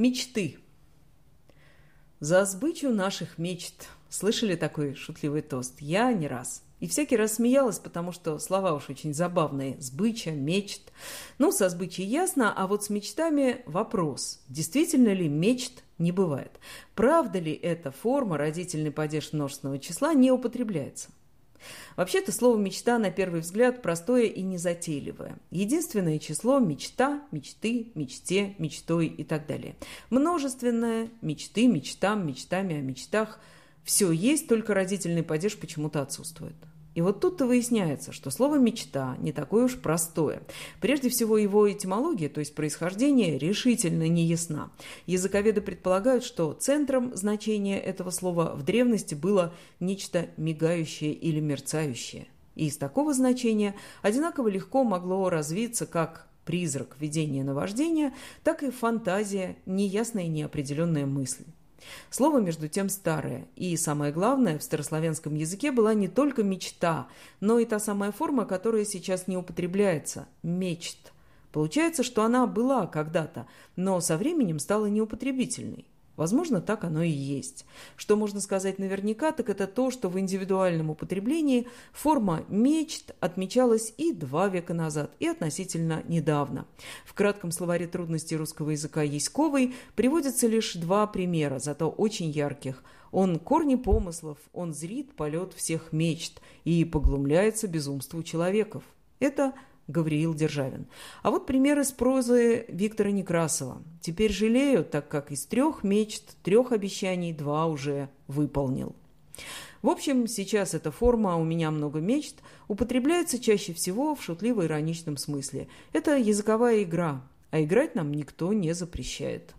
Мечты. За сбычу наших мечт. Слышали такой шутливый тост? Я не раз. И всякий раз смеялась, потому что слова уж очень забавные. Сбыча, мечт. Ну, со сбычей ясно, а вот с мечтами вопрос. Действительно ли мечт не бывает? Правда ли эта форма, родительный падеж множественного числа, не употребляется? Вообще-то слово «мечта» на первый взгляд простое и незатейливое. Единственное число – мечта, мечты, мечте, мечтой и так далее. Множественное – мечты, мечтам, мечтами о мечтах – все есть, только родительный падеж почему-то отсутствует. И вот тут-то выясняется, что слово «мечта» не такое уж простое. Прежде всего, его этимология, то есть происхождение, решительно не ясна. Языковеды предполагают, что центром значения этого слова в древности было нечто мигающее или мерцающее. И из такого значения одинаково легко могло развиться как призрак видения наваждения, так и фантазия, неясная и неопределенная мысль. Слово, между тем, старое, и, самое главное, в старославянском языке была не только мечта, но и та самая форма, которая сейчас не употребляется – мечт. Получается, что она была когда-то, но со временем стала неупотребительной. Возможно, так оно и есть. Что можно сказать наверняка, так это то, что в индивидуальном употреблении форма «мечт» отмечалась и два века назад, и относительно недавно. В кратком словаре трудностей русского языка Яськовой приводятся лишь два примера, зато очень ярких. Он корни помыслов, он зрит полет всех мечт и поглумляется безумству человеков. Это – Гавриил Державин. А вот пример из прозы Виктора Некрасова. «Теперь жалею, так как из трех мечт, трех обещаний два уже выполнил». В общем, сейчас эта форма «у меня много мечт» употребляется чаще всего в шутливо-ироничном смысле. Это языковая игра, а играть нам никто не запрещает.